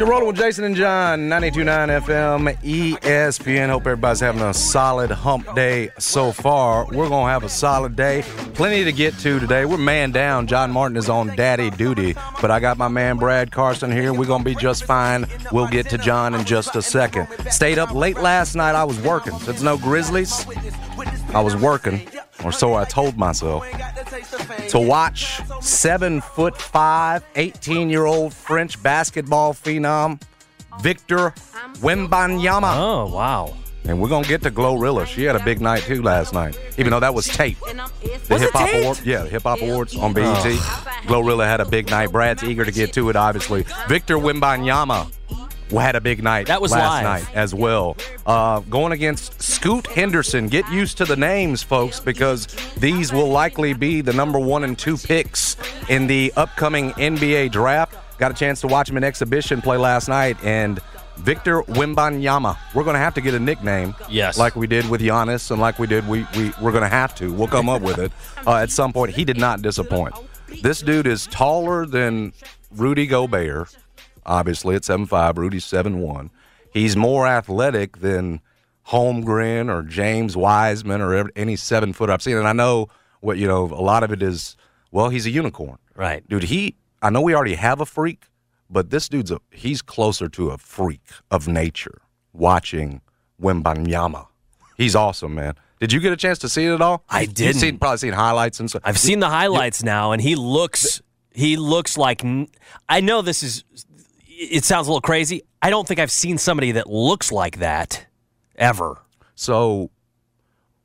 You're rolling with Jason and John, 92.9 FM, ESPN. Hope everybody's having a solid hump day so far. We're going to have a solid day. Plenty to get to today. We're man down. John Martin is on daddy duty, but I got my man Brad Carson here. We're going to be just fine. We'll get to John in just a second. Stayed up late last night. I was working. Since no Grizzlies, I was working, or so I told myself to watch seven foot five, 18 year old French basketball phenom Victor Wembanyama. Oh, wow. And we're gonna get to Glorilla. She had a big night too last night, even though that was tape. The hip hop taped? award, yeah, hip hop awards on BET. Glorilla had a big night. Brad's eager to get to it, obviously. Victor Wembanyama had a big night. That was last live. night as well. Uh, going against Scoot Henderson. Get used to the names, folks, because these will likely be the number one and two picks in the upcoming NBA draft. Got a chance to watch him in exhibition play last night, and Victor Wembanyama. We're going to have to get a nickname, Yes. like we did with Giannis, and like we did, we we we're going to have to. We'll come up with it uh, at some point. He did not disappoint. This dude is taller than Rudy Gobert obviously at seven five. Rudy's seven one. He's more athletic than Holmgren or James Wiseman or any seven foot I've seen. And I know what you know. A lot of it is well, he's a unicorn, Right. dude? He. I know we already have a freak, but this dude's a he's closer to a freak of nature. Watching Wembanyama, he's awesome, man. Did you get a chance to see it at all? I did. You've didn't. seen, probably seen highlights and stuff. I've seen the highlights now, and he looks he looks like I know this is it sounds a little crazy. I don't think I've seen somebody that looks like that ever. So,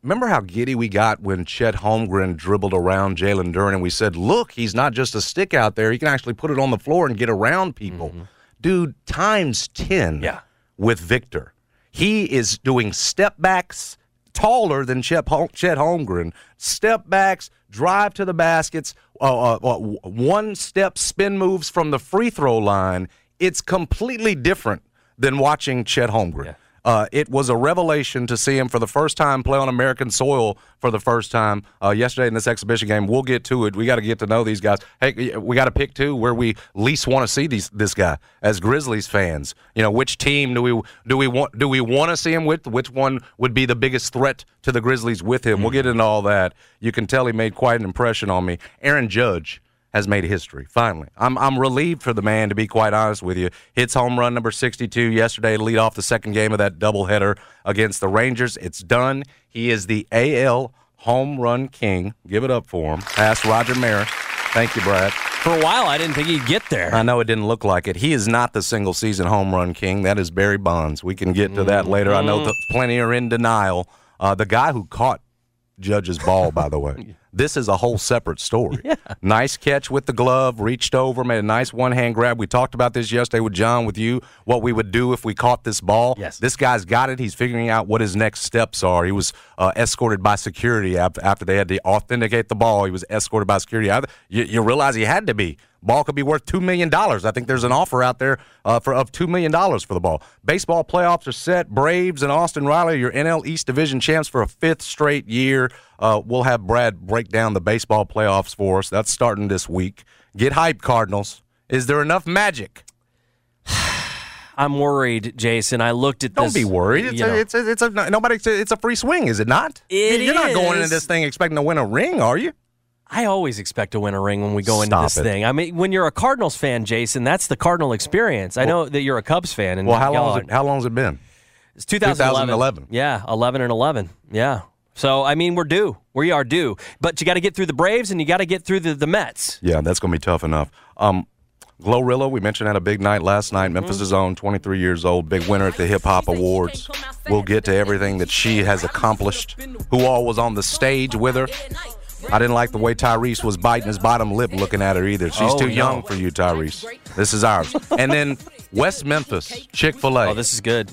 remember how giddy we got when Chet Holmgren dribbled around Jalen Duren, and we said, "Look, he's not just a stick out there; he can actually put it on the floor and get around people." Dude, times ten. Yeah. with Victor, he is doing step backs taller than Chet, Hol- Chet Holmgren. Step backs, drive to the baskets, uh, uh, uh, one step spin moves from the free throw line. It's completely different than watching Chet Holmgren. Uh, it was a revelation to see him for the first time play on American soil for the first time uh, yesterday in this exhibition game. We'll get to it. We got to get to know these guys. Hey, we got to pick too where we least want to see these this guy as Grizzlies fans. You know, which team do we do we want do we want to see him with? Which one would be the biggest threat to the Grizzlies with him? We'll get into all that. You can tell he made quite an impression on me. Aaron Judge has made history. Finally, I'm I'm relieved for the man. To be quite honest with you, hits home run number 62 yesterday to lead off the second game of that doubleheader against the Rangers. It's done. He is the AL home run king. Give it up for him. Past Roger Maris. Thank you, Brad. For a while, I didn't think he'd get there. I know it didn't look like it. He is not the single season home run king. That is Barry Bonds. We can get to that later. I know that plenty are in denial. Uh, the guy who caught Judge's ball, by the way. This is a whole separate story. Yeah. Nice catch with the glove, reached over, made a nice one hand grab. We talked about this yesterday with John, with you, what we would do if we caught this ball. Yes. This guy's got it. He's figuring out what his next steps are. He was uh, escorted by security after, after they had to authenticate the ball. He was escorted by security. You, you realize he had to be. Ball could be worth two million dollars. I think there's an offer out there uh, for of two million dollars for the ball. Baseball playoffs are set. Braves and Austin Riley, your NL East Division champs for a fifth straight year. Uh, we'll have Brad break down the baseball playoffs for us. That's starting this week. Get hype, Cardinals. Is there enough magic? I'm worried, Jason. I looked at this. Don't be worried. It's a, know. it's a, it's a nobody. It's a free swing, is it not? It You're not going into this thing expecting to win a ring, are you? I always expect to win a ring when we go into this it. thing. I mean, when you're a Cardinals fan, Jason, that's the Cardinal experience. I know that you're a Cubs fan. And Well, how long has it, how long has it been? It's 2011. 2011. Yeah, 11 and 11. Yeah. So, I mean, we're due. We are due. But you got to get through the Braves and you got to get through the, the Mets. Yeah, that's going to be tough enough. Um, Glorilla, we mentioned had a big night last night. Memphis' own, 23 years old, big winner at the Hip Hop Awards. We'll get to everything that she has accomplished. Who all was on the stage with her? I didn't like the way Tyrese was biting his bottom lip looking at her either. She's Oh, too no. young for you, Tyrese. This is ours. And then West Memphis, Chick fil A. Oh, this is good.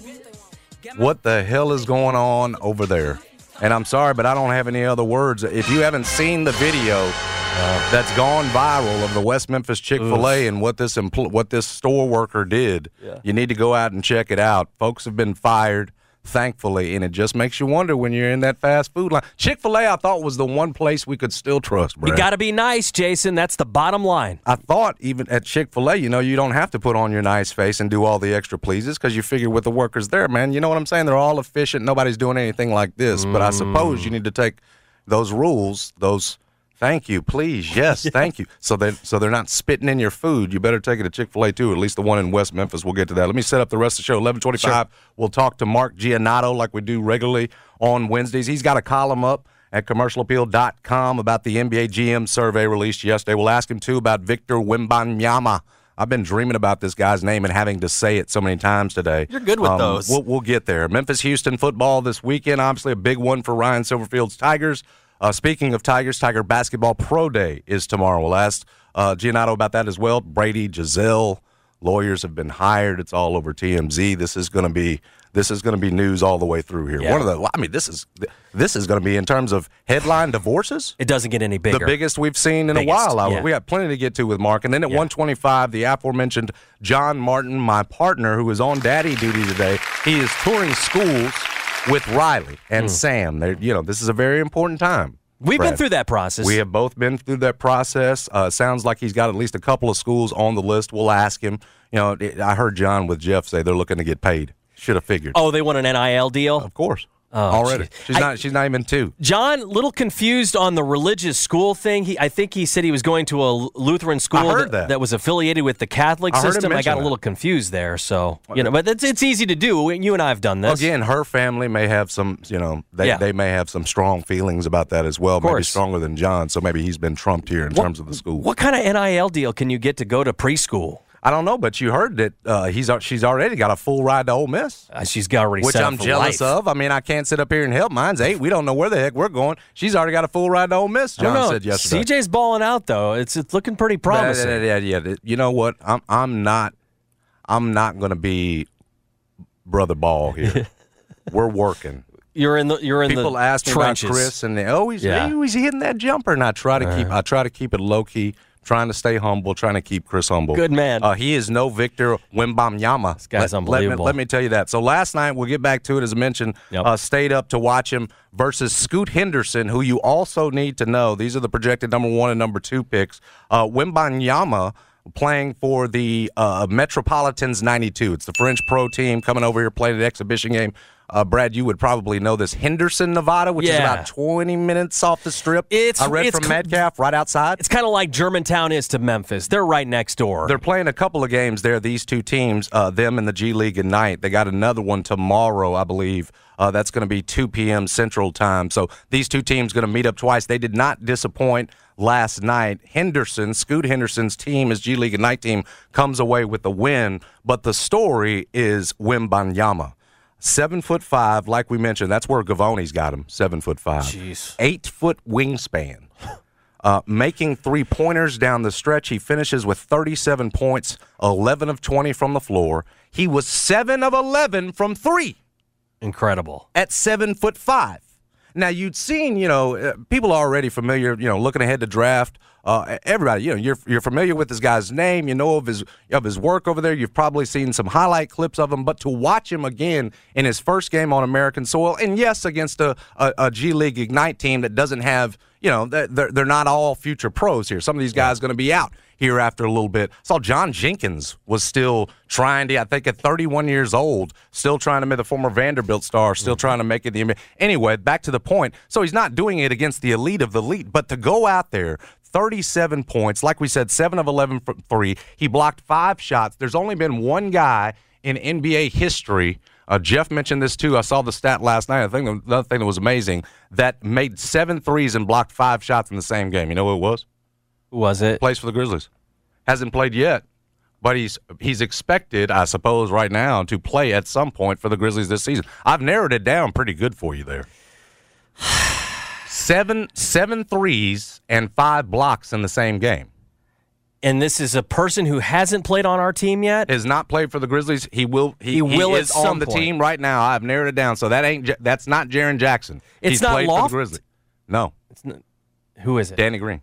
what the hell is going on over there? And I'm sorry, but I don't have any other words. If you haven't seen the video uh, that's gone viral of the West Memphis Chick Fil A and what this empl- what this store worker did, you need to go out and check it out. Folks have been fired, thankfully, and it just makes you wonder when you're in that fast food line. Chick Fil A, I thought was the one place we could still trust. You got to be nice, Jason. That's the bottom line. I thought even at Chick fil A, you know, you don't have to put on your nice face and do all the extra pleases because you figure with the workers there, man, you know what I'm saying? They're all efficient. Nobody's doing anything like this. But I suppose mm. you need to take those rules, those thank you, please, yes, thank you. So they so they're not spitting in your food. You better take it to Chick fil A too, at least the one in West Memphis. We'll get to that. Let me set up the rest of the show. Eleven twenty five. We'll talk to Mark Giannotto like we do regularly on Wednesdays. He's got a column up at commercialappeal.com about the NBA GM survey released yesterday. We'll ask him too about Victor Wembanyama. I've been dreaming about this guy's name and having to say it so many times today. You're good with um, those. We'll, we'll get there. Memphis Houston football this weekend, obviously a big one for Ryan Silverfield's Tigers. Uh, speaking of Tigers, Tiger Basketball Pro Day is tomorrow. We'll ask uh, Giannotto about that as well. Brady, Gisele, lawyers have been hired. It's all over TMZ. This is going to be this is going to be news all the way through here. Yeah. One of the I mean this is this is going to be in terms of headline divorces It doesn't get any bigger. the biggest we've seen in a while. Yeah. We got plenty to get to with Mark. And then at Yeah. 125, the aforementioned John Martin, my partner, who is on daddy duty today, he is touring schools with Riley and Sam. They're, you know, this is a very important time. We've been through that process. We have both been through that process. Uh, sounds like he's got at least a couple of schools on the list. We'll ask him. You know, I heard John with Jeff say they're looking to get paid. Should have figured. oh, they want an NIL deal? Of course. Oh, Already. geez. She's I- not. She's not even two. John, little confused on the religious school thing. He, I think he said he was going to a Lutheran school heard that. was affiliated with the Catholic I system. I got a that. little confused there. So you know, but it's, it's easy to do. You and I have done this. Again, her family may have some, you know, they, Yeah. they may have some strong feelings about that as well. Maybe stronger than John. So maybe he's been trumped here in terms of the school. What kind of NIL deal can you get to go to preschool? I don't know, but you heard that uh, he's she's already got a full ride to Ole Miss, Uh, she's got already which I'm jealous life. of. I mean, I can't sit up here and help. Mine's eight. We don't know where the heck we're going. She's already got a full ride to Ole Miss. John know. said yesterday. CJ's balling out though. It's it's looking pretty promising. Yeah, yeah, yeah. You know what? I'm I'm not I'm not going to be brother Ball here. we're working. You're in the you're in People the ask me trenches. about Chris, and they, oh, he's, Yeah. Uh-huh. he's hitting that jumper, and I try to keep I try to keep it low key, trying to stay humble, trying to keep Chris humble. Good man. Uh, he is no Victor Wembanyama. This guy's let, unbelievable. Let me, let me tell you that. So last night we'll get back to it as I mentioned. Yep. Uh, stayed up to watch him versus Scoot Henderson, who you also need to know. These are the projected number one and number two picks. Uh, Wembanyama playing for the uh, Metropolitans 92. It's the French pro team coming over here playing an exhibition game. Uh, Brad, you would probably know this. Henderson, Nevada, which is about 20 minutes off the strip. It's- I read it's from Metcalf right outside. It's kind of like Germantown is to Memphis. They're right next door. They're playing a couple of games there. These two teams, uh, them and the G League Ignite. They got another one tomorrow, I believe. Uh, that's going to be 2 p.m. Central Time. So these two teams going to meet up twice. They did not disappoint last night. Henderson, Scoot Henderson's team, his G League Ignite team, comes away with the win. But the story is Wembanyama. Seven foot five, like we mentioned, that's where Givony's got him. Seven foot five. Jeez. Eight foot wingspan uh, making three pointers down the stretch. He finishes with 37 points, 11 of 20 from the floor. He was 7 of 11 from three Incredible. at 7 foot 5. Now, you'd seen, you know, uh, people are already familiar, you know, looking ahead to draft. Uh, everybody, you know, you're, you're familiar with this guy's name. You know of his of his work over there. You've probably seen some highlight clips of him. But to watch him again in his first game on American soil, and yes, against a, a, a G League Ignite team that doesn't have, you know, they're, they're not all future pros here. Some of these guys going to be out here after a little bit. Saw John Jenkins was still trying to, I think at 31 years old, still trying to make the former Vanderbilt star, still trying to make it the NBA. Anyway, back to the point. So he's not doing it against the elite of the elite, but to go out there, 37 points, like we said, 7 of 11 from 3. He blocked five shots. There's only been one guy in NBA history. Uh, Jeff mentioned this too. I saw the stat last night. I think the the other thing that was amazing that made seven threes and blocked five shots in the same game. You know who it was? Who was it? plays for the Grizzlies. Hasn't played yet, but he's he's expected, I suppose, right now to play at some point for the Grizzlies this season. I've narrowed it down pretty good for you there. Seven seven threes and five blocks in the same game. And this is a person who hasn't played on our team yet. Has not played for the Grizzlies. He will. He, He will is at on the point. team right now. I've narrowed it down. So that ain't. That's not Jaren Jackson. It's He's not played for Loft? the Grizzlies. No, Who is it? Danny Green.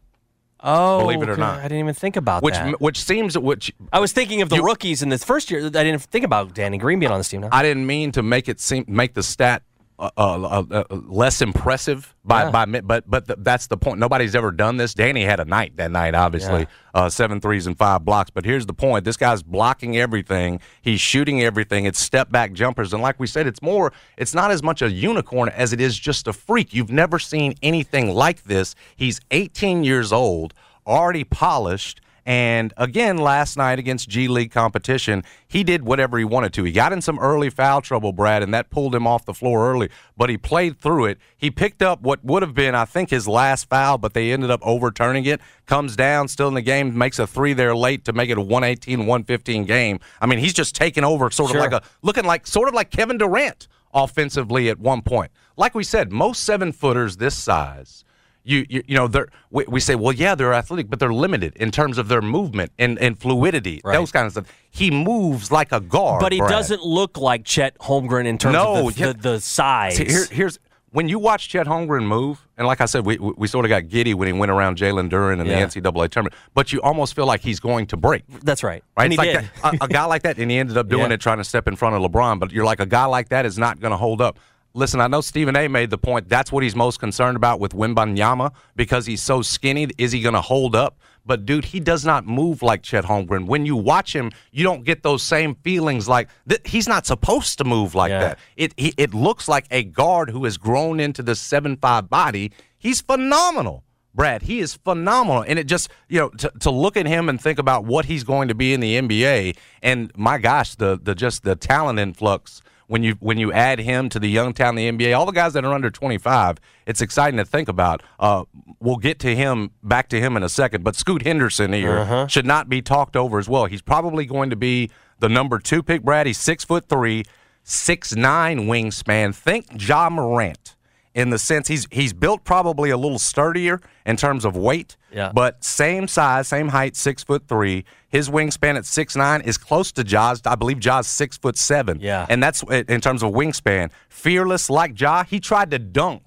oh, believe it or not. I didn't even think about Which that. which seems which I was thinking of the You- rookies in this first year. I didn't think about Danny Green being on this team. Now. I didn't mean to make it seem make the stat uh, uh, uh, uh, less impressive by Yeah. by but but th- that's the point. Nobody's ever done this. Danny had a night that night, obviously, Yeah. uh, seven threes and five blocks. But here's the point: this guy's blocking everything. He's shooting everything. It's step back jumpers, and like we said, it's more. It's not as much a unicorn as it is just a freak. You've never seen anything like this. He's 18 years old, already polished. And again, last night against G League competition, he did whatever he wanted to. He got in some early foul trouble, Brad, and that pulled him off the floor early, but he played through it. He picked up what would have been, I think, his last foul, but they ended up overturning it. Comes down, still in the game, makes a three there late to make it a 118 115 game. I mean, he's just taking over, sort Sure. of like a looking like sort of like Kevin Durant offensively at one point. Like we said, most seven footers this size you you, you know they're we, we say well yeah they're athletic but they're limited in terms of their movement and, and fluidity Right. those kind of stuff he moves like a guard but he Brad. doesn't look like Chet Holmgren in terms No, of the, yeah. the, the size. Here, here's when you watch Chet Holmgren move, and like I said, we, we, we sort of got giddy when he went around Jalen Duren in Yeah. the NCAA tournament. But you almost feel like he's going to break. That's right. Right? And he like did. that- a, a guy like that, and he ended up doing Yeah. it trying to step in front of LeBron. But you're like, a guy like that is not going to hold up. Listen, I know Stephen A. made the point that's what he's most concerned about with Wembanyama because he's so skinny. Is he going to hold up? But dude, he does not move like Chet Holmgren. When you watch him, you don't get those same feelings like th- he's not supposed to move like Yeah. that. It he, it looks like a guard who has grown into the seven five body. He's phenomenal. Brad, he is phenomenal. And it just, you know, to, to look at him and think about what he's going to be in the NBA, and my gosh, the the just the talent influx when you when you add him to the young town, the NBA, all the guys that are under 25, it's exciting to think about. Uh, we'll get to him back to him in a second, but Scoot Henderson here should not be talked over as well. He's probably going to be the number two pick. Brad, he's six foot three, six nine wingspan. Think Ja Morant in the sense he's he's built probably a little sturdier in terms of weight. Yeah. But same size, same height, six foot three. His wingspan at six nine is close to Ja's. I believe Ja's six foot seven. Yeah. And that's in terms of wingspan. Fearless like Ja, he tried to dunk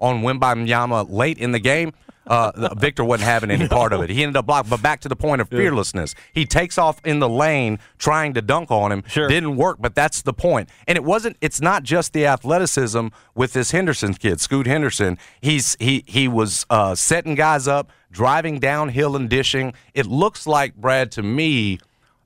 on Wembanyama late in the game. Uh, Victor wasn't having any part of it. He ended up blocked. But back to the point of fearlessness, he takes off in the lane trying to dunk on him. Sure. Didn't work, but that's the point. And it wasn't. It's not just the athleticism with this Henderson kid, Scoot Henderson. He's he he was uh, setting guys up, driving downhill and dishing. It looks like Brad to me.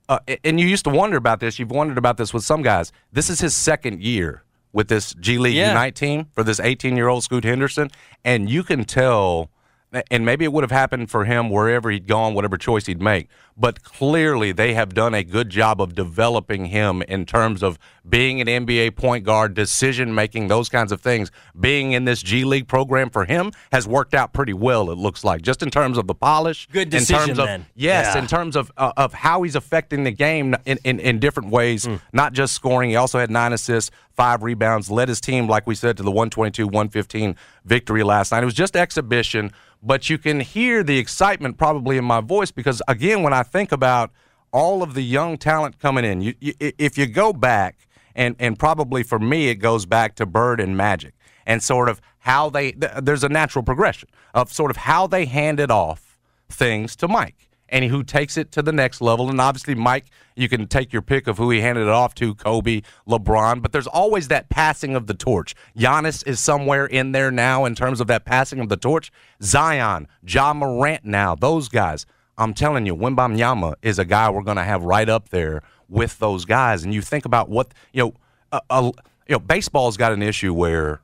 Uh, and you used to wonder about this. You've wondered about this with some guys. This is his second year with this G League Yeah. Unite team for this 18 year old Scoot Henderson, and you can tell. And maybe it would have happened for him wherever he'd gone, whatever choice he'd make. But clearly, they have done a good job of developing him in terms of being an NBA point guard, decision making, those kinds of things. Being in this G League program for him has worked out pretty well. It looks like just in terms of the polish, Good in decision, terms of then. yes, Yeah. in terms of uh, of how he's affecting the game in, in, in different ways, Hmm. not just scoring. He also had nine assists, five rebounds, led his team, like we said, to the 122 115 victory last night. It was just exhibition, but you can hear the excitement probably in my voice because, again, when I think about all of the young talent coming in, you, you, if you go back, and, and probably for me, it goes back to Bird and Magic and sort of how they, th- there's a natural progression of sort of how they handed off things to Mike and who takes it to the next level. And obviously, Mike, you can take your pick of who he handed it off to Kobe, LeBron, but there's always that passing of the torch. Giannis is somewhere in there now in terms of that passing of the torch. Zion, Ja Morant now, those guys. I'm telling you, Wembanyama is a guy we're going to have right up there with those guys. And you think about what, you know, uh, uh, you know, baseball's got an issue where,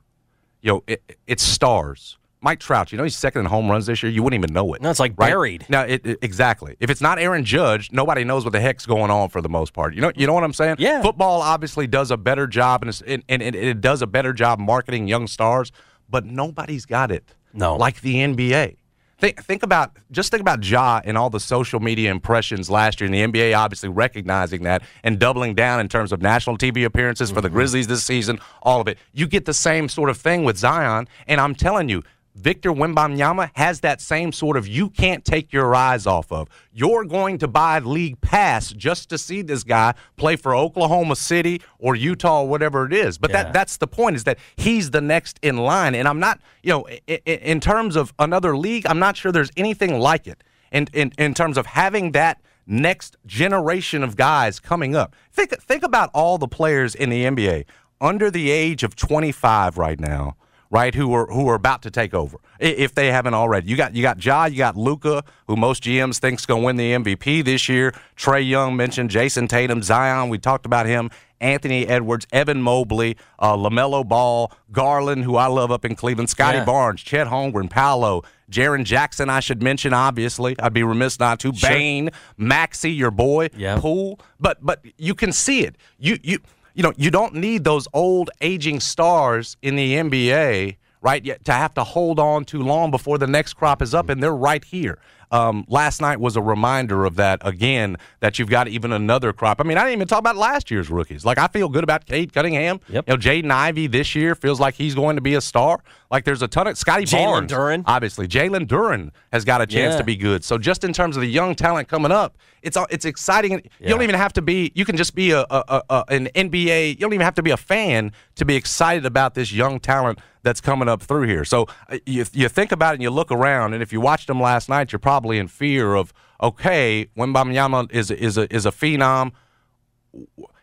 you know, it, it's stars. Mike Trout, you know, he's second in home runs this year. You wouldn't even know it. No, it's like buried. No, it, it- exactly. If it's not Aaron Judge, nobody knows what the heck's going on for the most part. You know, you know what I'm saying? Yeah. Football obviously does a better job, and, it's, and, and it, it does a better job marketing young stars, but nobody's got it. No. like the NBA. Think, think about just think about Ja and all the social media impressions last year, and the NBA obviously recognizing that and doubling down in terms of national TV appearances for the mm-hmm. Grizzlies this season. All of it, you get the same sort of thing with Zion, and I'm telling you, Victor Wembanyama has that same sort of you can't take your eyes off of. You're going to buy league pass just to see this guy play for Oklahoma City or Utah or whatever it is. But Yeah. that that's the point is that he's the next in line. And I'm not, you know, in, in terms of another league, I'm not sure there's anything like it. And in, in terms of having that next generation of guys coming up. Think think about all the players in the NBA under the age of 25 right now, right? Who are who are about to take over if they haven't already. You got you got Ja, you got Luka, who most GMs think's going to win the MVP this year. Trae Young mentioned Jayson Tatum, Zion. We talked about him. Anthony Edwards, Evan Mobley, uh, Lamelo Ball, Garland, who I love up in Cleveland, Scottie Yeah. Barnes, Chet Holmgren, Paolo, Jaren Jackson. I should mention, obviously. I'd be remiss not to. Bane, Maxey, your boy, Yeah. Poole. But but you can see it. You you you know you don't need those old aging stars in the NBA, right? Yet to have to hold on too long before the next crop is up, and they're right here. Um, last night was a reminder of that again. That you've got even another crop. I mean, I didn't even talk about last year's rookies. Like I feel good about Cade Cunningham. Yep. You know, Jaden Ivey this year feels like he's going to be a star. Like there's a ton of Scottie Barnes. Duren. Obviously, Jalen Duren has got a chance Yeah. to be good. So just in terms of the young talent coming up, it's all- it's exciting. You don't even have to be. You can just be a, a, a, a an NBA. You don't even have to be a fan to be excited about this young talent that's coming up through here. So uh, you you think about it and you look around, and if you watched them last night, you're probably in fear of okay, Wembanyama is is a is a phenom.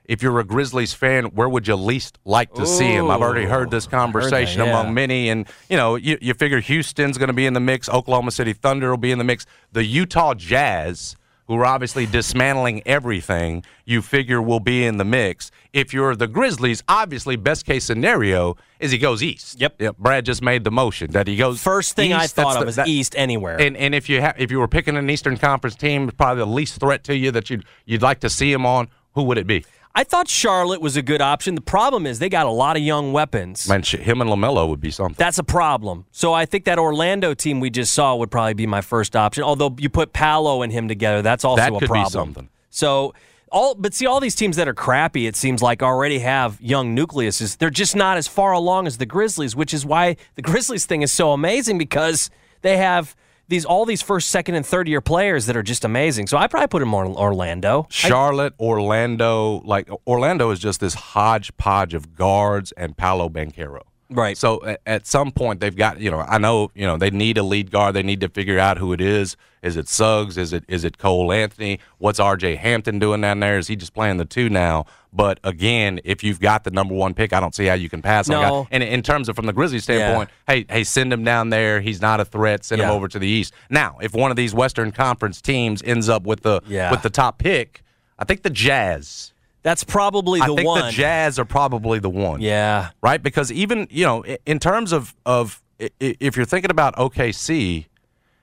If you're a Grizzlies fan, where would you least like to see him? I've already heard this conversation yeah. among many, and you know, you, you figure Houston's going to be in the mix, Oklahoma City Thunder will be in the mix, the Utah Jazz, who are obviously dismantling everything, you figure will be in the mix. If you're the Grizzlies, obviously, best case scenario is he goes east. Yep. yep. Brad just made the motion that he goes First thing I east. That's thought the- of was that- East anywhere. and and if you ha- if you were picking an Eastern Conference team, probably the least threat to you that you'd you'd like to see him on, who would it be? I thought Charlotte was a good option. The problem is they got a lot of young weapons. Man, him and Lamelo would be something. That's a problem. So I think that Orlando team we just saw would probably be my first option. Although you put Paolo and him together, that's also That a problem. something. So all, but see, all these teams that are crappy, it seems like already have young nucleuses. They're just not as far along as the Grizzlies, which is why the Grizzlies thing is so amazing because they have these all these first, second, and third year players that are just amazing. So I probably put them on Orlando. Charlotte, Orlando, like Orlando is just this hodgepodge of guards and Paolo Banchero. Right. So at some point they've got you know I know you know they need a lead guard. They need to figure out who it is. Is it Suggs? Is it is it Cole Anthony? What's R.J. Hampton doing down there? Is he just playing the two now? But again, if you've got the number one pick, I don't see how you can pass No. guy. And in terms of from the Grizzlies standpoint, hey hey send him down there. He's not a threat. Send him over to the east. Now, if one of these Western Conference teams ends up with the Yeah. with the top pick, I think the Jazz. That's probably the I think one. the Jazz are probably the one yeah. right? Because even you know, in terms of of if you're thinking about OKC,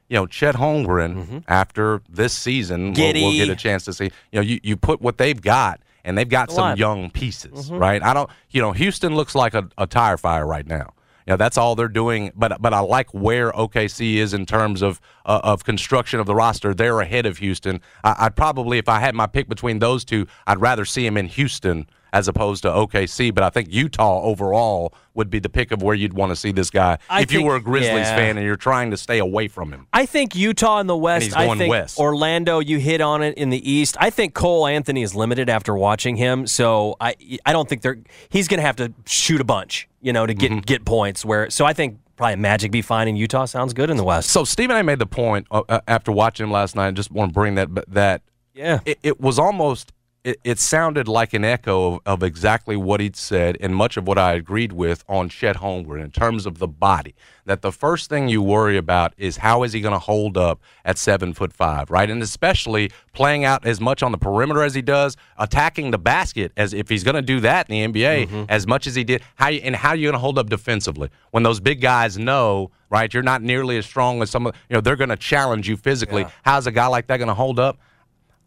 you know, Chet Holmgren after this season, we'll, we'll Mm-hmm. Get a chance to see. You know, you, you put what they've got, and they've got A some lot. young pieces, Mm-hmm. right? I don't, you know, Houston looks like a, a tire fire right now. Know, that's all they're doing. But but I like where OKC is in terms of uh, of construction of the roster. They're ahead of Houston. I, I'd probably, if I had my pick between those two, I'd rather see him in Houston as opposed to OKC. But I think Utah overall would be the pick of where you'd want to see this guy I if you were a Grizzlies yeah. fan and you're trying to stay away from him. I think Utah in the West. I think west. Orlando. You hit on it in the East. I think Cole Anthony is limited after watching him, so I I don't think they're. He's going to have to shoot a bunch, you know, to get Mm-hmm. get points. Where so I think probably Magic be fine in Utah. Sounds good in the West. So Stephen A. made the point uh, uh, after watching him last night. I just want to bring that that yeah, it, it was almost it, it sounded like an echo of, of exactly what he'd said and much of what I agreed with on Chet Holmgren in terms of the body. That the first thing you worry about is how is he going to hold up at seven foot five, right? And especially playing out as much on the perimeter as he does, attacking the basket as if he's going to do that in the NBA mm-hmm. as much as he did. How you, and how are you going to hold up defensively when those big guys know, right? You're not nearly as strong as some of you know. They're going to challenge you physically. How's a guy like that going to hold up?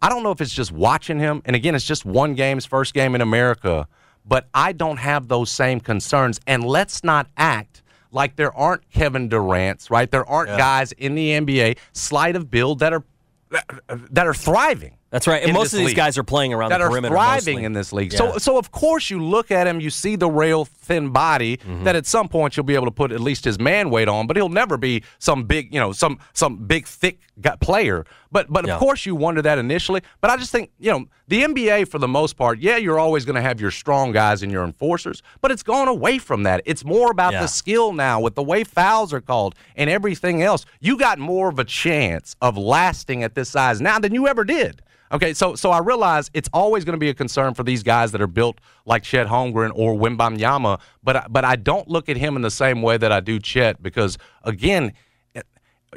I don't know if it's just watching him, and again, it's just one game's first game in America, but I don't have those same concerns. And let's not act like there aren't Kevin Durant's, right? There aren't guys in the NBA, slight of build, that are that are thriving. That's right. And most of these league guys are playing around that the are perimeter. thriving mostly. in this league. Yeah. So, so of course you look at him, you see the rail thin body Mm-hmm. that at some point you'll be able to put at least his man weight on, but he'll never be some big, you know, some some big thick player. But but Yeah. of course you wonder that initially. But I just think you know the NBA for the most part, yeah, you're always going to have your strong guys and your enforcers, but it's gone away from that. It's more about Yeah. the skill now with the way fouls are called and everything else. You got more of a chance of lasting at this size now than you ever did. Okay, so so I realize it's always going to be a concern for these guys that are built like Chet Holmgren or Wembanyama, but I- but I don't look at him in the same way that I do Chet because again,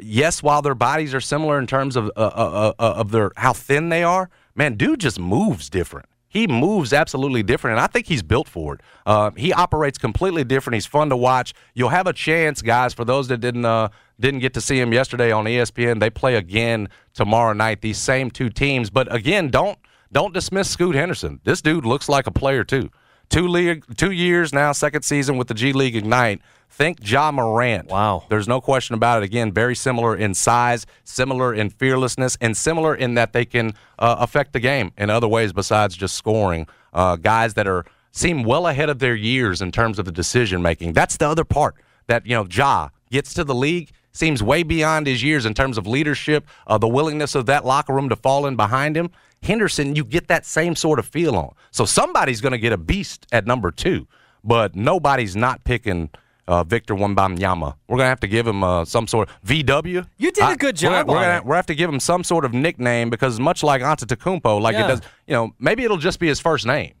yes, while their bodies are similar in terms of uh, uh, uh, of their how thin they are, man, dude just moves different. He moves absolutely different, and I think he's built for it. Uh, he operates completely different. He's fun to watch. You'll have a chance, guys. For those that didn't uh, didn't get to see him yesterday on ESPN, they play again tomorrow night. These same two teams, but again, don't don't dismiss Scoot Henderson. This dude looks like a player too. Two league, two years now, second season with the G League Ignite. Think Ja Morant. Wow. There's no question about it. Again, very similar in size, similar in fearlessness, and similar in that they can uh, affect the game in other ways besides just scoring. Uh, guys that are seem well ahead of their years in terms of the decision making. That's the other part that you know. Ja gets to the league, seems way beyond his years in terms of leadership, uh, the willingness of that locker room to fall in behind him. Henderson, you get that same sort of feel on. So somebody's going to get a beast at number two, but nobody's not picking uh, Victor Wembanyama. We're going to have to give him uh, some sort of VW. You did a good we're job We're going to have to give him some sort of nickname because much like Antetokounmpo, like Yeah. it does, you know, maybe it'll just be his first name.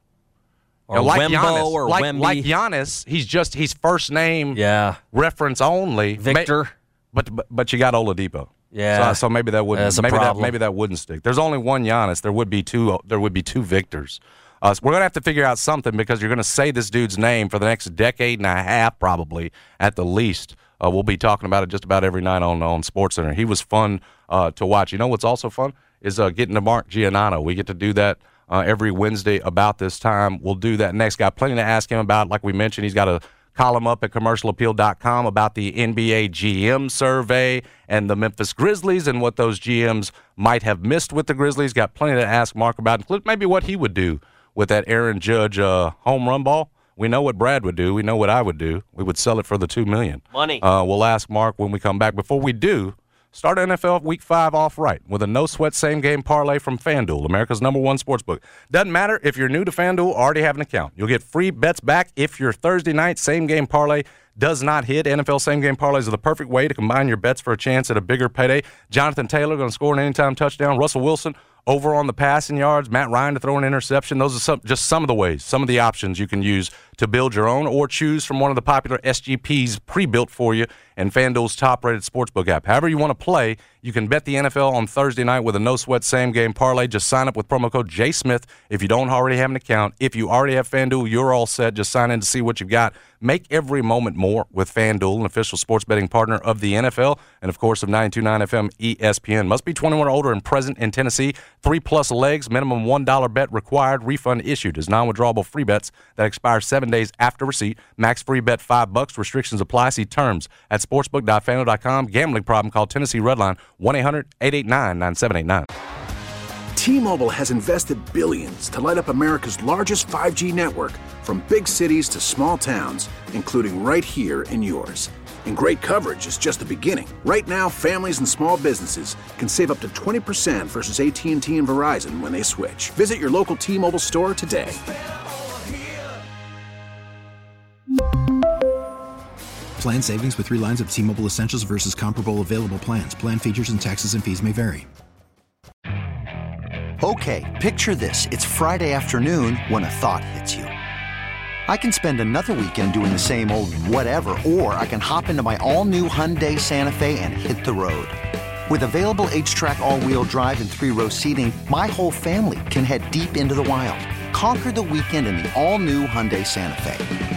or You know, like Wembo Giannis, or like, Wemby. like Giannis, he's just he's first name yeah. reference only. Ma- Victor. but, but but you got Oladipo. Yeah. So, so maybe that wouldn't That's a maybe that problem. maybe that wouldn't stick. There's only one Giannis. There would be two. There would be two Victors. Uh, so we're gonna have to figure out something because you're gonna say this dude's name for the next decade and a half, probably at the least. Uh, we'll be talking about it just about every night on on Sports Center. He was fun uh, to watch. You know what's also fun is uh, getting to Mark Giannotto. We get to do that uh, every Wednesday about this time. We'll do that next. Got plenty to ask him about. Like we mentioned, he's got a column up at commercialappeal.com about the NBA GM survey and the Memphis Grizzlies and what those GMs might have missed with the Grizzlies. Got plenty to ask Mark about, including maybe what he would do with that Aaron Judge uh, home run ball. We know what Brad would do. We know what I would do. We would sell it for the two million. Money. Uh, we'll ask Mark when we come back. Before we do, start NFL Week Five off right with a no sweat same game parlay from FanDuel, America's number one sports book. Doesn't matter if you're new to FanDuel or already have an account. You'll get free bets back if your Thursday night same game parlay does not hit. NFL same game parlays are the perfect way to combine your bets for a chance at a bigger payday. Jonathan Taylor going to score an anytime touchdown. Russell Wilson over on the passing yards. Matt Ryan to throw an interception. Those are some, just some of the ways, some of the options you can use to build your own or choose from one of the popular SGPs pre-built for you and FanDuel's top-rated sportsbook app. However you want to play, you can bet the NFL on Thursday night with a no-sweat same-game parlay. Just sign up with promo code JSmith if you don't already have an account. If you already have FanDuel, you're all set. Just sign in to see what you've got. Make every moment more with FanDuel, an official sports betting partner of the NFL and, of course, of 929 FM ESPN. Must be 21 or older and present in Tennessee. Three-plus legs, minimum $1 bet required. Refund issued as non-withdrawable free bets that expire seven days after receipt. Max free bet five bucks. Restrictions apply. See terms at sportsbook.fanduel.com. Gambling problem? Call Tennessee Redline 1-800-889-9789. T-Mobile has invested billions to light up America's largest 5G network from big cities to small towns, including right here in yours. And great coverage is just the beginning. Right now, families and small businesses can save up to 20% versus AT&T and Verizon when they switch. Visit your local T-Mobile store today. Plan savings with three lines of T Mobile Essentials versus comparable available plans. Plan features and taxes and fees may vary. Okay, picture this. It's Friday afternoon when a thought hits you. I can spend another weekend doing the same old whatever, or I can hop into my all new Hyundai Santa Fe and hit the road. With available H track, all wheel drive, and three row seating, my whole family can head deep into the wild. Conquer the weekend in the all new Hyundai Santa Fe.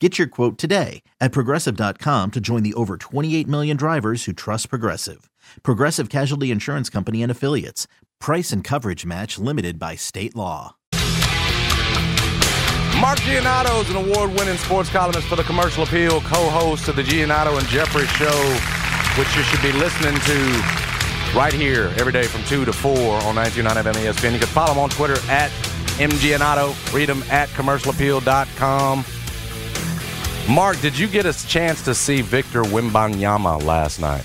Get your quote today at progressive.com to join the over 28 million drivers who trust Progressive. Progressive Casualty Insurance Company and Affiliates. Price and coverage match limited by state law. Mark Giannotto is an award winning sports columnist for the Commercial Appeal, co host of the Giannotto and Jeffrey Show, which you should be listening to right here every day from 2 to 4 on 929 FM ESPN. You can follow him on Twitter at MGiannotto. Read him at commercialappeal.com. Mark, did you get a chance to see Victor Wembanyama last night?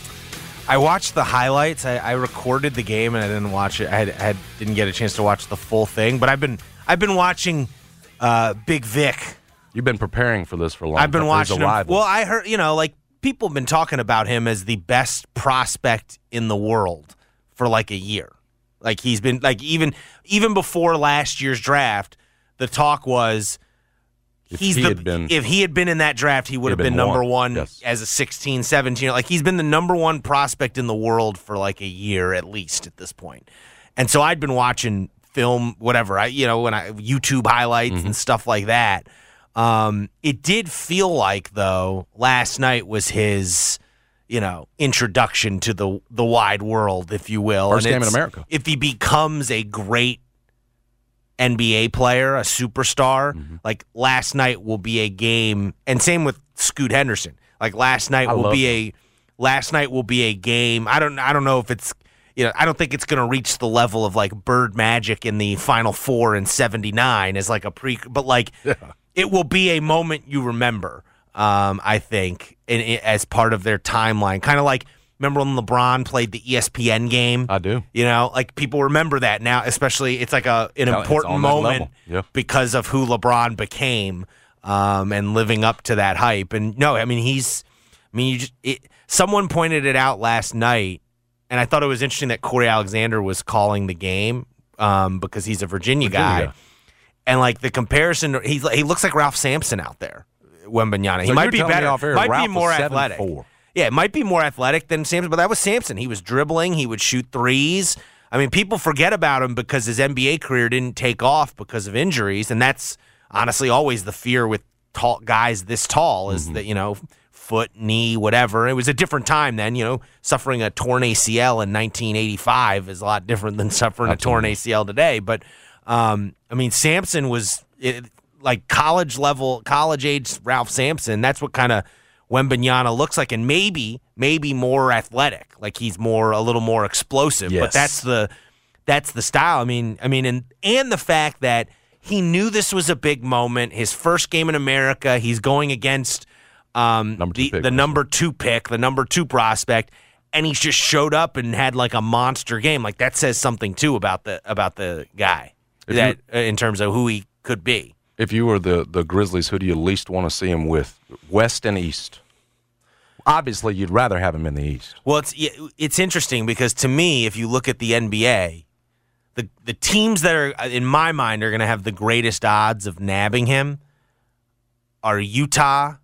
I watched the highlights. I, I, recorded the game and I didn't watch it. I, had, had, didn't get a chance to watch the full thing. But I've been I've been watching uh, Big Vic. You've been preparing for this for a long. I've been time, watching. Him. Well, I heard you know like people have been talking about him as the best prospect in the world for like a year. Like he's been like even even before last year's draft, the talk was if he's he the been, if he had been in that draft, he would have been, been, number one, one yes. as a 16, 17. Like he's been the number one prospect in the world for like a year at least at this point. And so I'd been watching film, whatever, I you know, when I YouTube highlights Mm-hmm. and stuff like that. Um, it did feel like though last night was his, you know, introduction to the the wide world, if you will. First And game in America. If he becomes a great NBA player, a superstar, Mm-hmm. like last night will be a game, and same with Scoot Henderson. Like last night I will be a last night will be a game. I don't I don't know if it's you know I don't think it's going to reach the level of like Bird Magic in the Final Four in '79 as like a pre, but like it will be a moment you remember. Um, I think in, in- as part of their timeline, kind of like remember when LeBron played the ESPN game. I do. You know, like people remember that now, especially it's like a an important moment. Yeah. because of who LeBron became um, and living up to that hype. And no, I mean he's, I mean you just it, someone pointed it out last night, and I thought it was interesting that Cory Alexander was calling the game um, because he's a Virginia, guy. guy. And like the comparison, he's he looks like Ralph Sampson out there, Wembanyama. He So might be better, might Ralph be more 7'4". athletic. Yeah, it might be more athletic than Sampson, but that was Sampson. He was dribbling, he would shoot threes. I mean, people forget about him because his NBA career didn't take off because of injuries, and that's honestly always the fear with tall guys this tall is that, you know, foot, knee, whatever. It was a different time then, you know, suffering a torn ACL in 1985 is a lot different than suffering a torn ACL today, but um, I mean, Sampson was it, like college level, college age Ralph Sampson. That's what kind of Wembanyama looks like, and maybe, maybe more athletic. Like he's more, a little more explosive. But that's the, that's the style. I mean, I mean, and and the fact that he knew this was a big moment. His first game in America. He's going against um, Number the, pick. the number two pick, the number two prospect, and he just showed up and had like a monster game. Like that says something too about the about the guy If that uh, in terms of who he could be. If you were the, the Grizzlies, who do you least want to see him with? West and East. Obviously, you'd rather have him in the East. Well, it's it's interesting because to me, if you look at the NBA, the the teams that are uh, in my mind are going to have the greatest odds of nabbing him are Utah,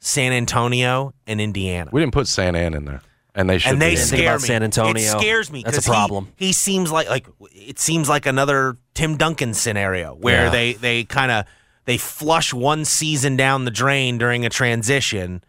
San Antonio, and Indiana. We didn't put San Ann in there, and they should. and they be scare about me. San Antonio. It scares me. That's a problem. He, seems like like it seems like another Tim Duncan scenario where Yeah. they they kind of they flush one season down the drain during a transition,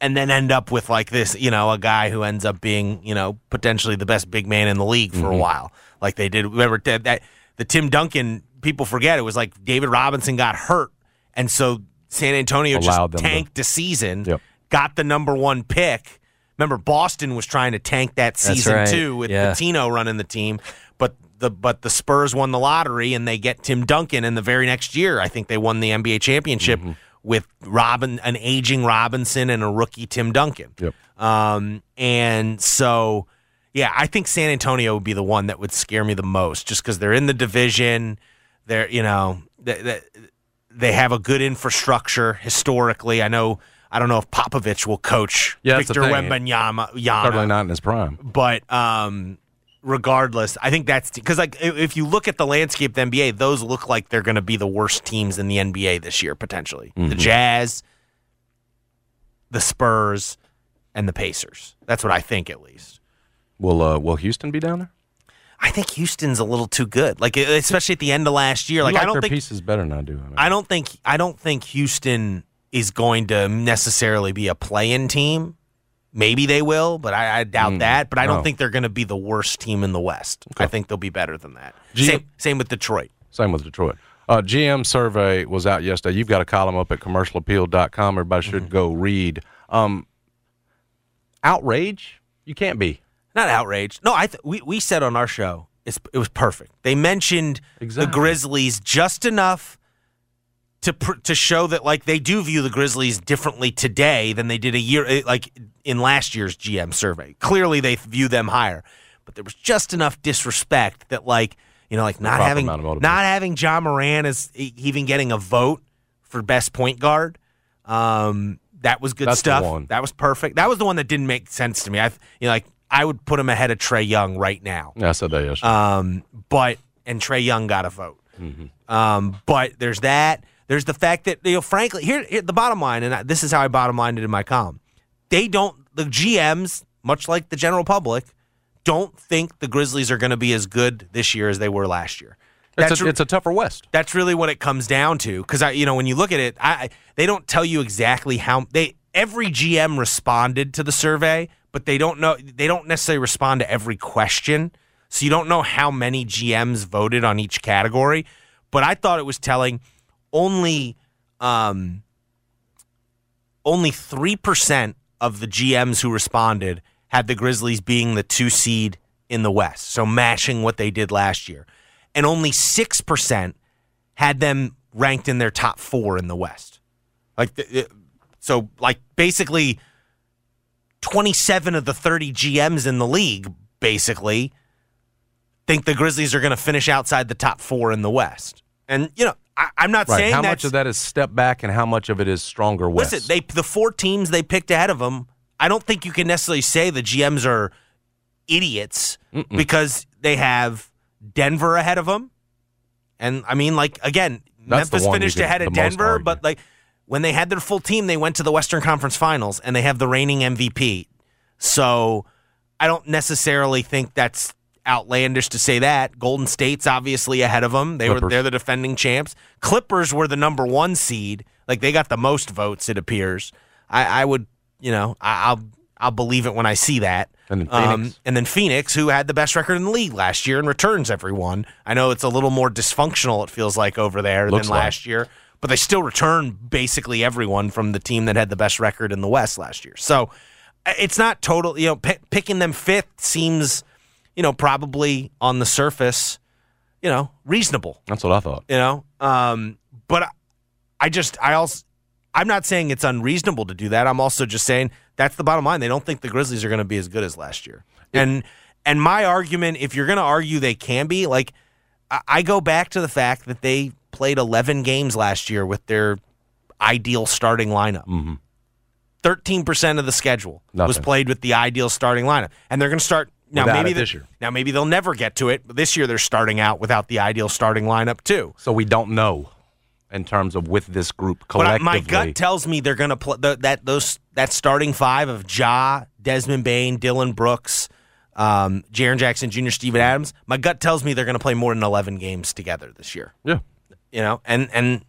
and then end up with like this, you know, a guy who ends up being you know potentially the best big man in the league for Mm-hmm. a while, like they did. Remember that, that the Tim Duncan people forget it was like David Robinson got hurt, and so San Antonio Allowed just them to- tanked a season, Yep. got the number one pick. Remember, Boston was trying to tank that season right. too with Yeah. Pitino running the team, but the but the Spurs won the lottery and they get Tim Duncan, and the very next year, I think they won the NBA championship Mm-hmm. with Robin, an aging Robinson and a rookie Tim Duncan. Yep. Um, and so, yeah, I think San Antonio would be the one that would scare me the most, just because they're in the division. They're, you know, they, they, they have a good infrastructure historically. I know. I don't know if Popovich will coach Yeah, that's the Victor thing. Wembanyama, Certainly not in his prime. but um, regardless, I think that's because like if you look at the landscape of the NBA, those look like they're going to be the worst teams in the NBA this year potentially. The Jazz, the Spurs, and the Pacers. That's what I think at least. Will uh, Will Houston be down there? I think Houston's a little too good. Like especially at the end of last year. Like, like I don't their think pieces better than I do. I, mean. I don't think I don't think Houston is going to necessarily be a play-in team. Maybe they will, but I, I doubt Mm, that. But I don't no. think they're going to be the worst team in the West. I think they'll be better than that. G- Same, same with Detroit. Same with Detroit. Uh, GM survey was out yesterday. You've got a column up at commercialappeal.com. Everybody should Mm-hmm. go read. Um, outrage? You can't be. Not outraged. No, I th- we we said on our show it's, it was perfect. They mentioned Exactly. the Grizzlies just enough to pr- to show that like they do view the Grizzlies differently today than they did a year eh, like in last year's GM survey. Clearly, they view them higher, but there was just enough disrespect that like you know like not having amount of motivation. not having Ja Morant as e- even getting a vote for best point guard. Um, that was good That's stuff. That was perfect. That was the one that didn't make sense to me. I you know like I would put him ahead of Trae Young right now. Yeah, I said that yesterday. Um, but and Trae Young got a vote. Mm-hmm. Um, but there's that. There's the fact that you know, frankly, here, here the bottom line, and I, this is how I bottom lined it in my column. They don't. The GMs, much like the general public, don't think the Grizzlies are going to be as good this year as they were last year. it's, That's a, re- it's a tougher West. that's really what it comes down to because i you know when you look at it i I- they don't tell you exactly how they every gm responded to the survey but they don't know they don't necessarily respond to every question so you don't know how many gms voted on each category but i thought it was telling only um only 3% of the gms who responded had the grizzlies being the two seed in the west so matching what they did last year and only 6% had them ranked in their top four in the West. Like, so, like, basically, 27 of the 30 GMs in the league basically think the Grizzlies are going to finish outside the top four in the West. And, you know, I, I'm not Right. saying How much of that is step back and how much of it is stronger West? Listen, they the four teams they picked ahead of them. I don't think you can necessarily say the GMs are idiots because they have Denver ahead of them, and I mean, like again, That's Memphis finished ahead of Denver, but like when they had their full team, they went to the Western Conference Finals, and they have the reigning MVP. So I don't necessarily think that's outlandish to say that. Golden State's obviously ahead of them. They were they're the defending champs. Clippers were the number one seed. Like they got the most votes. It appears. I, I would, you know, I, I'll I'll believe it when I see that. And then Um, Phoenix. and then Phoenix, who had the best record in the league last year and returns everyone. I know it's a little more dysfunctional. It feels like over there Looks than like. last year, but they still return basically everyone from the team that had the best record in the West last year. So it's not total. You know, p- picking them fifth seems, you know, probably on the surface, you know, reasonable. That's what I thought. You know, um, but I, I just I also I'm not saying it's unreasonable to do that. I'm also just saying that's the bottom line. They don't think the Grizzlies are going to be as good as last year. And and my argument, if you're going to argue they can be, like I, I go back to the fact that they played 11 games last year with their ideal starting lineup. Mm-hmm. 13% of the schedule was played with the ideal starting lineup. And they're going to start now maybe this year. Now maybe they'll never get to it, but this year they're starting out without the ideal starting lineup too. So we don't know in terms of with this group collectively. But my gut tells me they're going to play the, that those that starting five of Ja, Desmond Bane, Dillon Brooks, um, Jaren Jackson Jr., Steven Adams. My gut tells me they're going to play more than eleven games together this year. yeah. You know, and and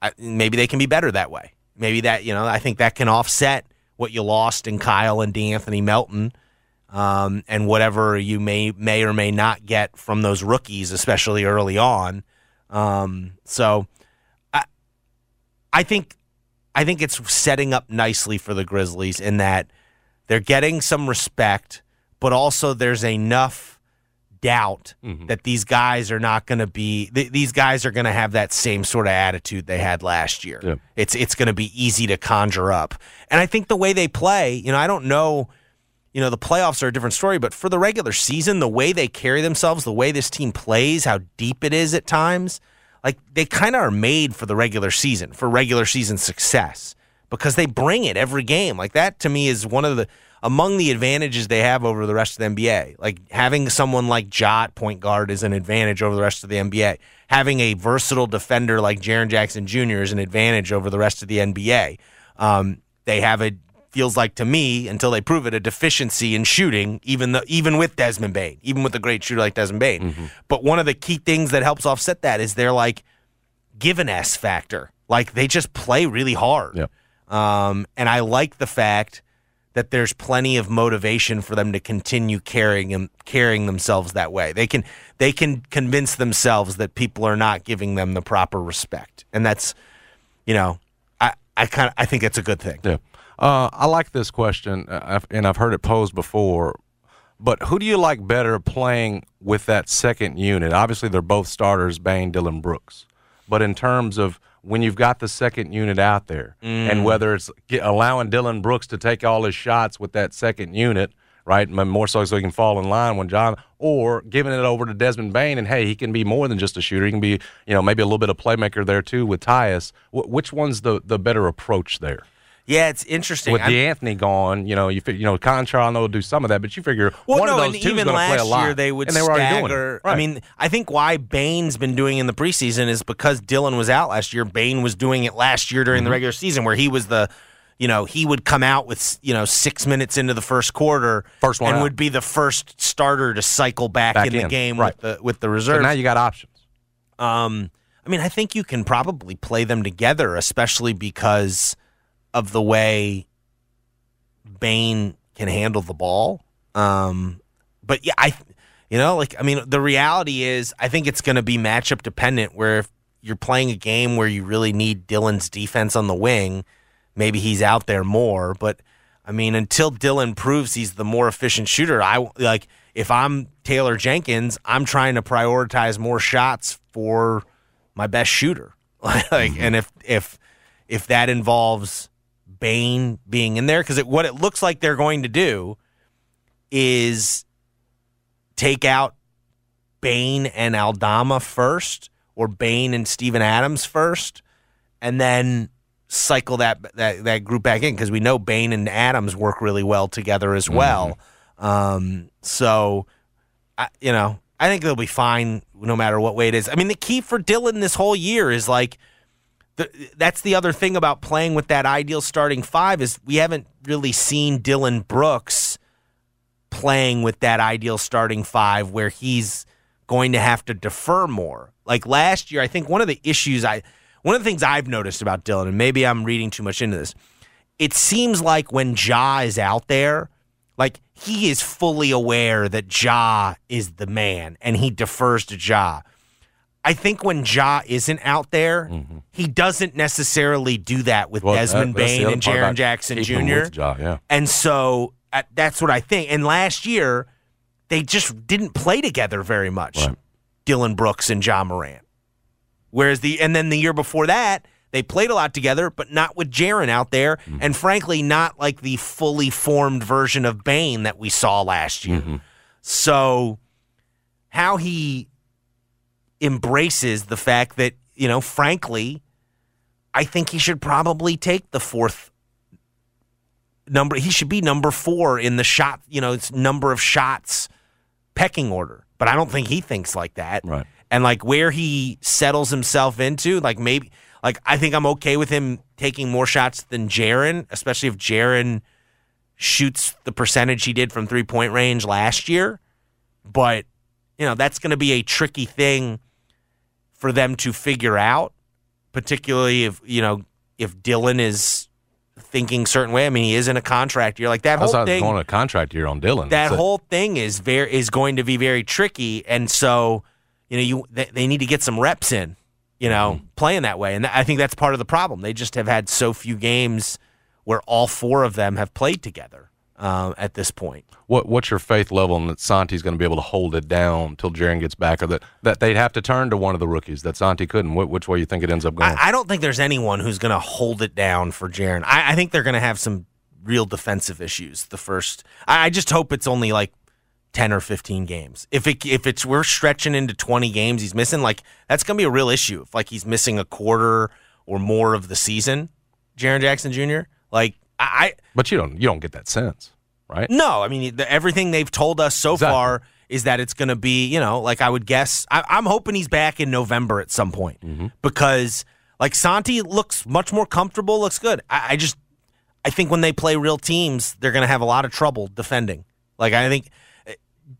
I, maybe they can be better that way. Maybe that you know I think that can offset what you lost in Kyle and D'Anthony Melton. Um, and whatever you may may or may not get from those rookies, especially early on. Um, so, I, I think I think it's setting up nicely for the Grizzlies in that they're getting some respect, but also there's enough doubt that these guys are not going to be th- these guys are going to have that same sort of attitude they had last year. Yeah. It's it's going to be easy to conjure up. And I think the way they play, you know, I don't know you know, the playoffs are a different story, but for the regular season, the way they carry themselves, the way this team plays, how deep it is at times, like they kind of are made for the regular season, for regular season success because they bring it every game. Like that to me is one of the among the advantages they have over the rest of the NBA. Like having someone like Jot point guard is an advantage over the rest of the NBA. Having a versatile defender like Jaren Jackson Jr. is an advantage over the rest of the NBA. Um, they have a feels like to me until they prove it a deficiency in shooting, even the even with Desmond Bane, even with a great shooter like Desmond Bane. Mm-hmm. But one of the key things that helps offset that is their like given s factor. Like they just play really hard. Yep. Um, and I like the fact that there's plenty of motivation for them to continue carrying them, carrying themselves that way. They can they can convince themselves that people are not giving them the proper respect, and that's you know I I kind of I think it's a good thing. Yeah. Uh, I like this question, uh, and I've heard it posed before. But who do you like better playing with that second unit? Obviously, they're both starters, Bane, Dillon Brooks. But in terms of when you've got the second unit out there, and whether it's allowing Dillon Brooks to take all his shots with that second unit, right, more so so he can fall in line when John, or giving it over to Desmond Bane, and hey, he can be more than just a shooter. He can be, you know, maybe a little bit of playmaker there too with Tyus. Wh- which one's the the better approach there? Yeah, it's interesting. with I'm- D'Anthony gone, you know, you you know, Konchar I know will do some of that, but you figure Well, one no, of and those two is even going to play last a lot. year they would and they were already doing stagger. it. Right. I mean, I think why Bane's been doing in the preseason is because Dillon was out last year. Bane was doing it last year during the Mm-hmm. regular season, where he was the, you know, he would come out with you know six minutes into the first quarter, First one and out. would be the first starter to cycle back, Back in, the game right. with the with the so reserves. now you got options. Um, I mean, I think you can probably play them together, especially because of the way Bane can handle the ball. Um, but yeah, I, you know, like I mean, the reality is, I think it's going to be matchup dependent. Where if you're playing a game where you really need Dillon's defense on the wing, maybe he's out there more. But I mean, until Dillon proves he's the more efficient shooter, I like if I'm Taylor Jenkins, I'm trying to prioritize more shots for my best shooter. like, and if if if that involves Bane being in there, because it, what it looks like they're going to do is take out Bane and Aldama first, or Bane and Steven Adams first, and then cycle that that, that group back in because we know Bane and Adams work really well together as well. Um, so, I, you know, I think they'll be fine no matter what way it is. I mean, the key for Dillon this whole year is like. The, that's the other thing about playing with that ideal starting five is we haven't really seen Dillon Brooks playing with that ideal starting five where he's going to have to defer more. Like last year, I think one of the issues I one of the things I've noticed about Dillon, and maybe I'm reading too much into this, it seems like when Ja is out there, like he is fully aware that Ja is the man and he defers to Ja. I think when Ja isn't out there, he doesn't necessarily do that with Mm-hmm. Well, Desmond that's the Bane and Jaren Jackson Jr. Ja, yeah. And so uh, that's what I think. And last year, they just didn't play together very much. Right. Dillon Brooks and Ja Morant. Whereas the and then the year before that, they played a lot together, but not with Jaren out there, Mm-hmm. and frankly, not like the fully formed version of Bane that we saw last year. Mm-hmm. So, how he embraces the fact that you know, frankly, I think he should probably take the fourth number. He should be number four in the shot. You know, it's number of shots pecking order. But I don't think he thinks like that. Right. And like where he settles himself into, like maybe, like I think I'm okay with him taking more shots than Jaren, especially if Jaren shoots the percentage he did from three point range last year. But you know that's going to be a tricky thing for them to figure out, particularly if you know if Dillon is thinking certain way. I mean, he is in a contract year. Like that whole thing going a contract year on Dillon. that So- whole thing is very is going to be very tricky, and so you know you they, they need to get some reps in, you know, Mm-hmm. playing that way, and th- I think that's part of the problem. They just have had so few games where all four of them have played together um, at this point. What what's your faith level in that Santi's going to be able to hold it down until Jaren gets back, or that, that they'd have to turn to one of the rookies that Santi couldn't? Wh- which way you think it ends up going? I, I don't think there's anyone who's going to hold it down for Jaren. I, I think they're going to have some real defensive issues. The first, I, I just hope it's only like ten or fifteen games. If it if it's we're stretching into twenty games, he's missing like that's going to be a real issue. If like he's missing a quarter or more of the season, Jaren Jackson Jr. Like I, but you don't you don't get that sense, right? No, I mean the, everything they've told us so Exactly. far is that it's going to be you know like I would guess. I, I'm hoping he's back in November at some point Mm-hmm. because like Santi looks much more comfortable, looks good. I, I just I think when they play real teams, they're going to have a lot of trouble defending. Like I think uh,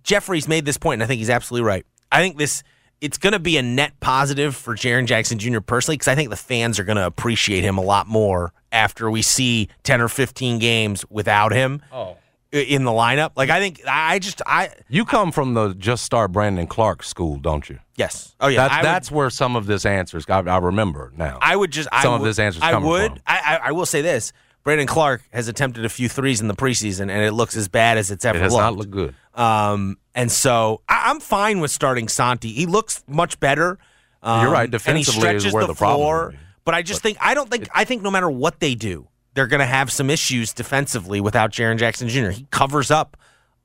Jeffrey's made this point, and I think he's absolutely right. I think this it's going to be a net positive for Jaren Jackson Jr. personally because I think the fans are going to appreciate him a lot more after we see ten or fifteen games without him. Oh. In the lineup, like I think I just I You come from the just start Brandon Clarke school, don't you? yes oh yeah That's, I would- where some of this answers. I, I remember now. I would just Some I of would- this answer's I coming would. from. I, I I will say this: Brandon Clarke has attempted a few threes in the preseason, and it looks as bad as it's ever it has looked. not looked good. Um, and so I, I'm fine with starting Santi. He looks much better. Um, You're right. Defensively is where the, the problem floor. would. But I just think I don't think I think no matter what they do, they're going to have some issues defensively without Jaren Jackson Jr. He covers up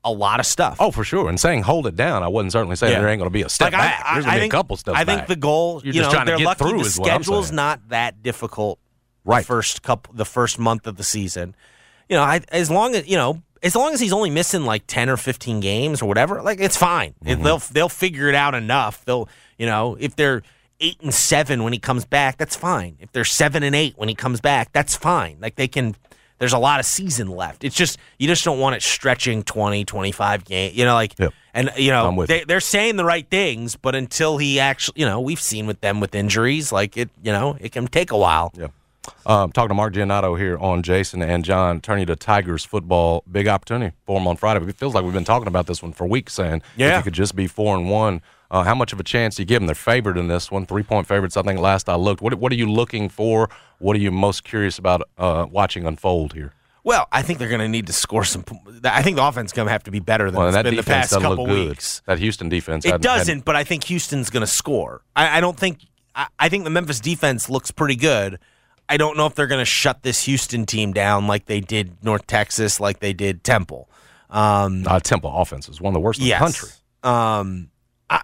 a lot of stuff. Oh, for sure. And saying hold it down, I wasn't certainly saying Yeah. there ain't going to be a step Like, I- back. I, There's going to be think, a couple steps I think back. the goal, You're you just know, trying they're get lucky through the is schedule's not that difficult Right. the first couple the first month of the season. You know, I, as long as you know, as long as he's only missing like 10 or 15 games or whatever, like it's fine. Mm-hmm. they'll they'll figure it out enough. They'll, you know, if they're 8 and 7 when he comes back, that's fine. If they're 7 and 8 when he comes back, that's fine. Like they can there's a lot of season left. It's just you just don't want it stretching 20, 25 games, you know, like Yep. and you know, they, they're saying the right things, but until he actually, you know, we've seen with them with injuries, like it, you know, it can take a while. Yeah. Um, talking to Mark Giannotto here on Jason and John, turning to Tigers football. Big opportunity for them on Friday. It feels like we've been talking about this one for weeks, saying if Yeah. you could just be four and one, uh, how much of a chance do you give them? They're favored in this one, three point favorites. I think last I looked. What What are you looking for? What are you most curious about uh, watching unfold here? Well, I think they're going to need to score some. I think the offense is going to have to be better than Well, it's that been the defense past couple weeks. That Houston defense. It doesn't, hadn't- but I think Houston's going to score. I, I don't think. I, I think the Memphis defense looks pretty good. I don't know if they're going to shut this Houston team down like they did North Texas, like they did Temple. Um, uh, Temple offense is one of the worst in yes. the country. Um, I,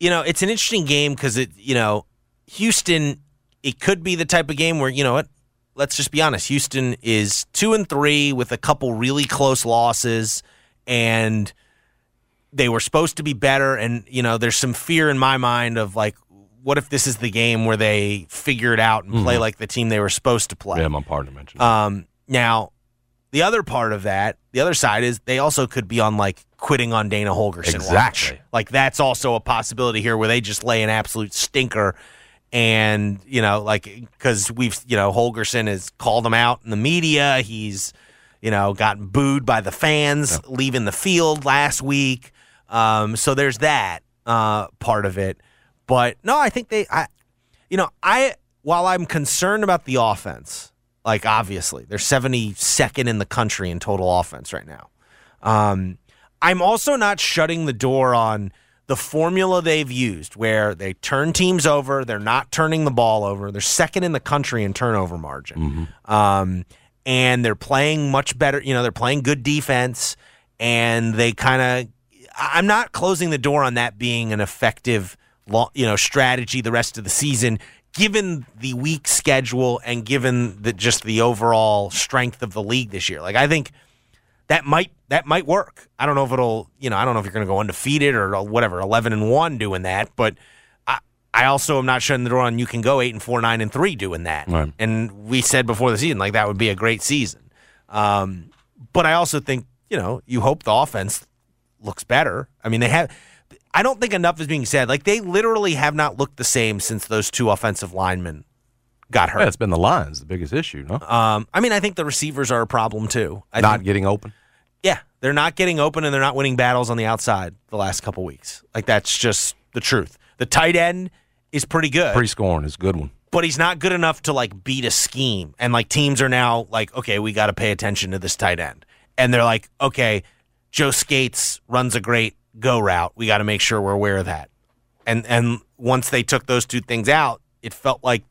you know, it's an interesting game because it, you know, Houston. It could be the type of game where you know what. Let's just be honest. Houston is two and three with a couple really close losses, and they were supposed to be better. And you know, there's some fear in my mind of like, what if this is the game where they figure it out and play like the team they were supposed to play? Yeah, my partner mentioned. Um, now, the other part of that, the other side is they also could be on like quitting on Dana Holgorsen. Exactly. watch. Like that's also a possibility here where they just lay an absolute stinker. And, you know, like, because we've, you know, Holgorsen has called him out in the media. He's, you know, gotten booed by the fans leaving the field last week. Um, so there's that uh, part of it. But no, I think they, I, you know, I while I'm concerned about the offense, like obviously they're 72nd in the country in total offense right now. Um, I'm also not shutting the door on the formula they've used, where they turn teams over, they're not turning the ball over, they're second in the country in turnover margin, um, and they're playing much better. You know, they're playing good defense, and they kind of. I'm not closing the door on that being an effective, you know, strategy the rest of the season, given the weak schedule and given the just the overall strength of the league this year. Like I think that might that might work. I don't know if it'll, you know, I don't know if you're going to go undefeated or whatever, 11 and 1 doing that, but I I also am not shutting the door on you can go 8 and 4, 9 and 3 doing that. Right. And we said before the season like that would be a great season. Um, but I also think, you know, you hope the offense looks better. I mean, they have I don't think enough is being said. Like they literally have not looked the same since those two offensive linemen got hurt. yeah, it's been the lines, the biggest issue, no? Um, I mean, I think the receivers are a problem too. I Not think, getting open. yeah, they're not getting open and they're not winning battles on the outside the last couple weeks. Like that's just the truth. The tight end is pretty good, Prieskorn is a good one. but he's not good enough to like beat a scheme. And like teams are now like, okay, we got to pay attention to this tight end. And they're like, okay, Joe Scates runs a great go route. We got to make sure we're aware of that. And and once they took those two things out, it felt like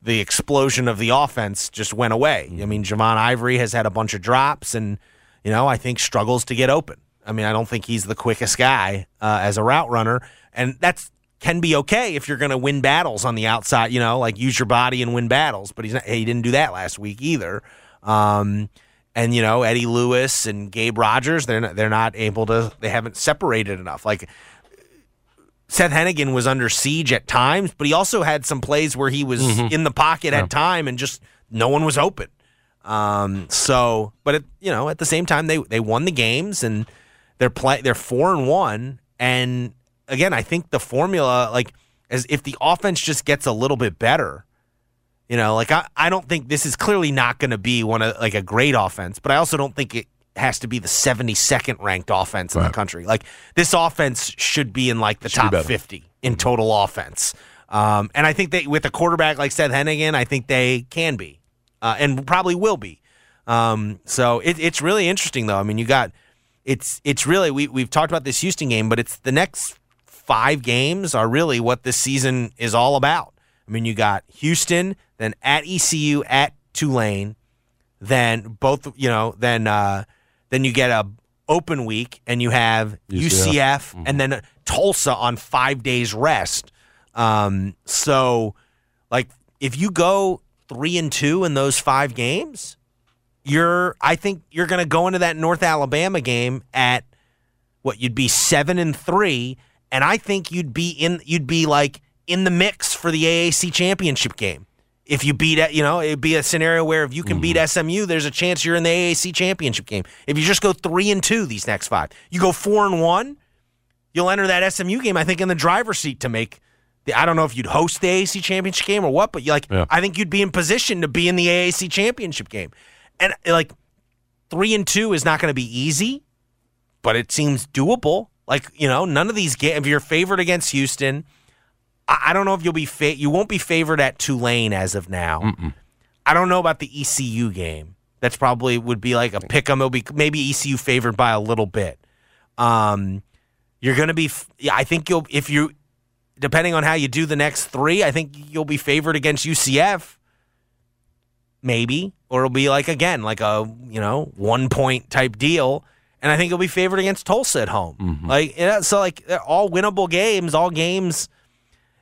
the explosion of the offense just went away. I mean, Javon Ivory has had a bunch of drops, and you know, I think struggles to get open. I mean, I don't think he's the quickest guy uh, as a route runner, and that's can be okay if you're going to win battles on the outside. You know, like use your body and win battles. But he's not, he didn't do that last week either. Um, and you know, Eddie Lewis and Gabe Rogers, they're not, they're not able to. They haven't separated enough. Like Seth Henigan was under siege at times, but he also had some plays where he was in the pocket at time and just no one was open. Um, so, but it, you know, at the same time, they they won the games and they're play they're four and one. And again, I think the formula, like, as if the offense just gets a little bit better, you know, like I, I don't think this is clearly not going to be one of like a great offense, but I also don't think it has to be the 72nd ranked offense in the country. Like this offense should be in like the Should top better. 50 in total offense. Um, and I think that with a quarterback like Seth Henigan, I think they can be, uh, and probably will be. Um, so it, it's really interesting, though. I mean, you got it's it's really we we've talked about this Houston game, but it's the next five games are really what this season is all about. I mean, you got Houston, then at ECU, at Tulane, then both you know, then uh, then you get a open week, and you have UCF, UCF. and then Tulsa on five days rest. Um, so, like, if you go three and two in those five games, you're I think you're going to go into that North Alabama game at what you'd be 7 and 3 and I think you'd be in you'd be like in the mix for the AAC championship game. If you beat it, you know, it'd be a scenario where if you can beat mm-hmm. SMU, there's a chance you're in the AAC championship game. If you just go 3 and 2 these next 5. You go 4 and 1, you'll enter that SMU game I think in the driver's seat to make the, I don't know if you'd host the AAC championship game or what, but you like Yeah. I think you'd be in position to be in the AAC championship game. And like 3 and 2 is not going to be easy, but it seems doable. Like, you know, none of these games if you're favored against Houston, I, don't know if you'll be fa- you won't be favored at Tulane as of now. I don't know about the ECU game. That's probably would be like a pick 'em. It'll be maybe ECU favored by a little bit. Um, you're going to be. f- Yeah, I think you'll if you, depending on how you do the next three, I think you'll be favored against UCF. Maybe, or it'll be like again, like a you know one point type deal, and I think you'll be favored against Tulsa at home. Like you know, so like all winnable games, all games.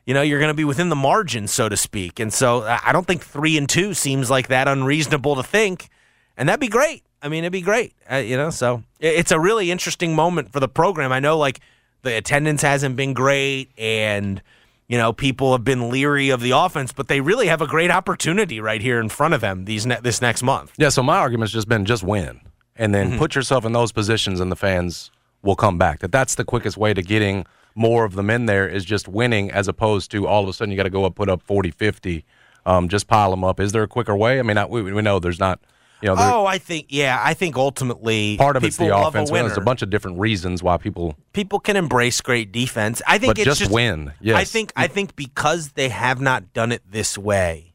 You know, you're going to be within the margin, so to speak, and so I don't think three and two seems like that unreasonable to think, and that'd be great. I mean, it'd be great. Uh, you know, so it's a really interesting moment for the program. I know, like the attendance hasn't been great, and you know people have been leery of the offense, but they really have a great opportunity right here in front of them these ne- this next month. Yeah, so my argument's just been just win, and then Mm-hmm. put yourself in those positions, and the fans will come back. That that's the quickest way to getting more of them in there is just winning, as opposed to all of a sudden you got to go up put up 40, 50, um, just pile them up. Is there a quicker way? I mean, I, we, we know there's not. You know, Oh, I think yeah, I think ultimately part of it's the offense. A winner. There's a bunch of different reasons why people. people can embrace great defense. I think it's just win, yes. I think I think because they have not done it this way,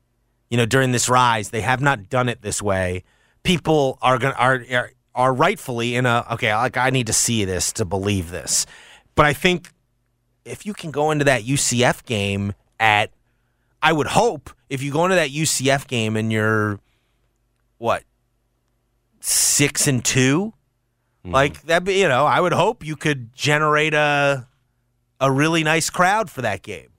you know, during this rise, they have not done it this way. People are going are, are are rightfully in a okay, like I need to see this to believe this. But I think if you can go into that UCF game at I would hope if you go into that UCF game and you're what 6 and 2, like that, be you know, I would hope you could generate a a really nice crowd for that game.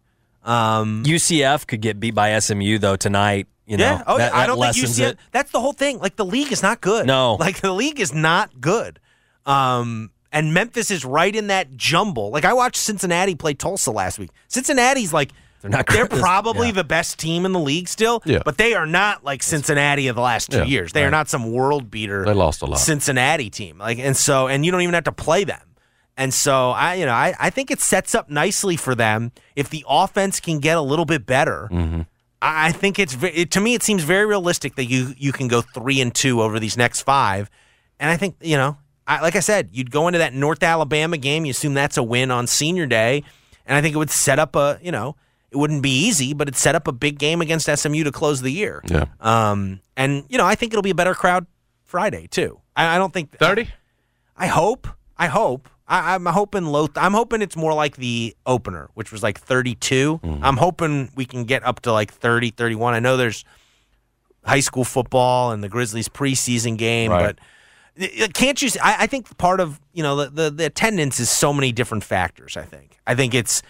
Um, UCF could get beat by SMU though tonight. You know, yeah, oh, that, yeah. I don't think UCF. it. That's the whole thing. Like the league is not good. No. like the league is not good. Um, and Memphis is right in that jumble. Like I watched Cincinnati play Tulsa last week. Cincinnati's like They're not They're probably Yeah. the best team in the league still. Yeah. but they are not like Cincinnati of the last two Yeah, years. They are not some world beater. They lost a lot. Cincinnati team. Like and so and you don't even have to play them. And so I you know I, I think it sets up nicely for them if the offense can get a little bit better. Mm-hmm. I I think it's it, to me it seems very realistic that you you can go three and two over these next five, and I think you know I, like I said you'd go into that North Alabama game you assume that's a win on Senior Day, and I think it would set up a you know it wouldn't be easy but it set up a big game against SMU to close the year. Yeah. Um, and you know I think it'll be a better crowd Friday too. I, I don't think 30? I hope. I hope. I, I'm hoping low. I'm hoping it's more like the opener, which was like 32. Mm-hmm. I'm hoping we can get up to like 30, 31. I know there's high school football and the Grizzlies preseason game, Right. but Uh, can't you? I, I think part of you know the, the the attendance is so many different factors. I think. I think it's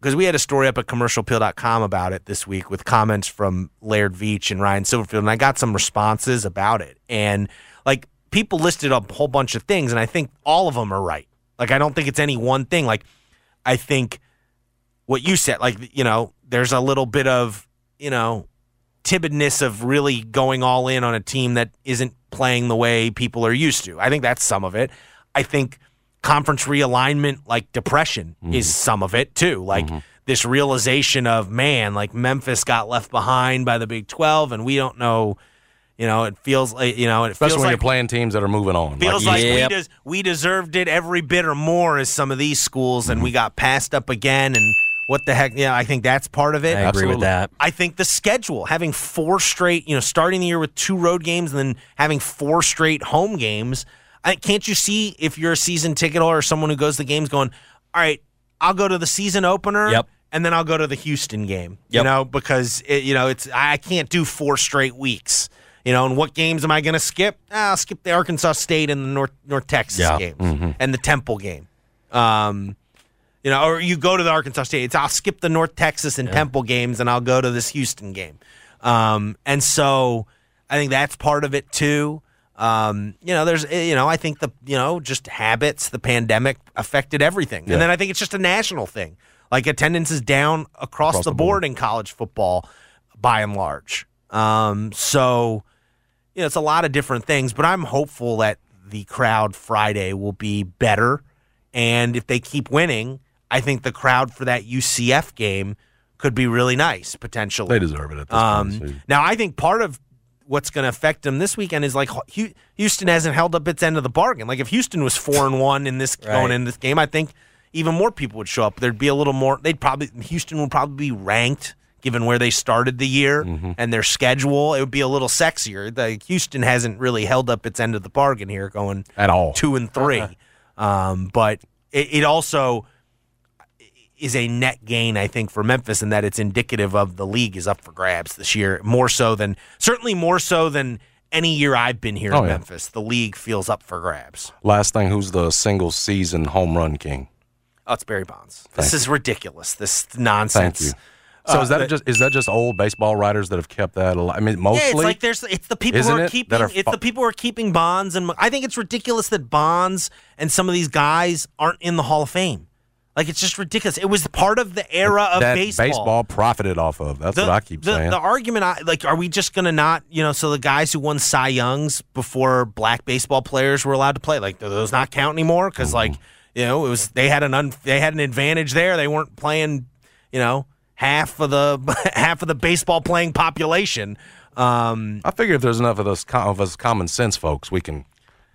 because we had a story up at commercialappeal.com about it this week with comments from Laird Veatch and Ryan Silverfield, and I got some responses about it. And like people listed a whole bunch of things, and I think all of them are right. Like I don't think it's any one thing. Like I think what you said, like you know, there's a little bit of you know timidness of really going all in on a team that isn't playing the way people are used to. I think that's some of it. I think conference realignment, like depression, Mm-hmm. is some of it too. Like this realization of, man, like Memphis got left behind by the Big 12, and we don't know. You know, it feels like you know, it Especially feels when like you're playing teams that are moving on. feels you- like Yep. we, des- we deserved it every bit or more as some of these schools, and we got passed up again. And what the heck? Yeah, I think that's part of it. I agree Absolutely. with that. I think the schedule, having four straight, you know, starting the year with two road games and then having four straight home games. I, can't you see if you're a season ticket holder or someone who goes to the games going, all right, I'll go to the season opener. Yep. And then I'll go to the Houston game, you Yep. know, because it, you know it's I can't do four straight weeks, you know. And what games am I going to skip? Ah, I'll skip the Arkansas State and the North North Texas Yeah. game and the Temple game. Um, you know, or you go to the Arkansas State. It's I'll skip the North Texas and Temple games and I'll go to this Houston game. Um, and so I think that's part of it too. Um, you know, there's eh, you know, I think the you know, just habits, the pandemic affected everything. Yeah. And then I think it's just a national thing. Like attendance is down across, Across the, the board board. in college football by and large. Um, so you know, it's a lot of different things, but I'm hopeful that the crowd Friday will be better. And if they keep winning, I think the crowd for that UCF game could be really nice potentially. They deserve it at this Um, point. now, I think part of what's going to affect them this weekend is like Houston hasn't held up its end of the bargain. Like if Houston was four and one in this going in this game, I think even more people would show up. There'd be a little more. They'd probably Houston would probably be ranked given where they started the year Mm-hmm. and their schedule. It would be a little sexier. The Houston hasn't really held up its end of the bargain here, going At all. two and 3 Um, but it, it also is a net gain, I think, for Memphis, and that it's indicative of the league is up for grabs this year, more so than certainly more so than any year I've been here Oh, in yeah. Memphis. The league feels up for grabs. Last thing, who's the single season home run king? Oh, it's Barry Bonds. This Thank is ridiculous. This nonsense. Thank you. So Uh, is that just is that just old baseball writers that have kept that alive? I mean, mostly. Yeah, it's like there's it's the people who are it, keeping are it's the people who are keeping Bonds and I think it's ridiculous that Bonds and some of these guys aren't in the Hall of Fame. Like it's just ridiculous. It was part of the era of that baseball. profited off of. That's the, what I keep the, saying. The argument, I, like, are we just going to not, you know, so the guys who won Cy Youngs before black baseball players were allowed to play, like, do those not count anymore? Because, like, you know, it was they had an un, they had an advantage there. They weren't playing, you know, half of the half of the baseball playing population. Um, I figure if there's enough of us, of us common sense folks, we can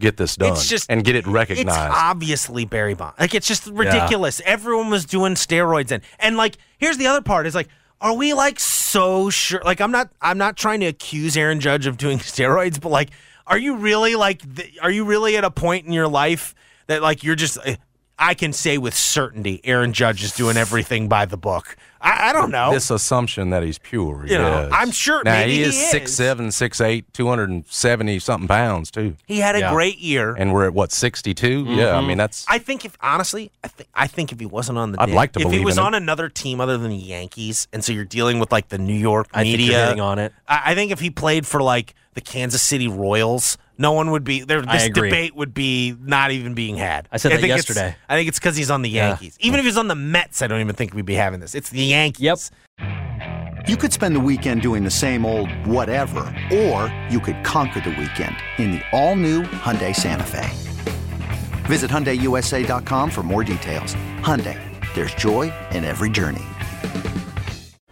get this done It's just and get it It's recognized. obviously Barry Bonds. Like it's just ridiculous. Everyone was doing steroids and and like here's the other part is like are we like so sure like I'm not I'm not trying to accuse Aaron Judge of doing steroids but like are you really like th- are you really at a point in your life that like you're just uh, I can say with certainty Aaron Judge is doing everything by the book. I, I don't know. this assumption that he's pure. You know, yes. I'm sure Now maybe he he is is. six seven, six eight, two hundred and seventy something pounds too, he had a Yeah. great year. and we're at what sixty Yeah, Mm-hmm. I mean that's I think if honestly, I think I think if he wasn't on the, I'd like to if he was in it. on another team other than the Yankees, and so you're dealing with like the New York I think media. you're on it. I, I think if he played for like the Kansas City Royals, no one would be there. This debate would be not even being had. I said that yesterday. I think it's because he's on the Yeah. Yankees. Even if he's on the Mets, I don't even think we'd be having this. It's the Yankees. Yep. You could spend the weekend doing the same old whatever, or you could conquer the weekend in the all-new Hyundai Santa Fe. Visit HyundaiUSA.com for more details. Hyundai, there's joy in every journey.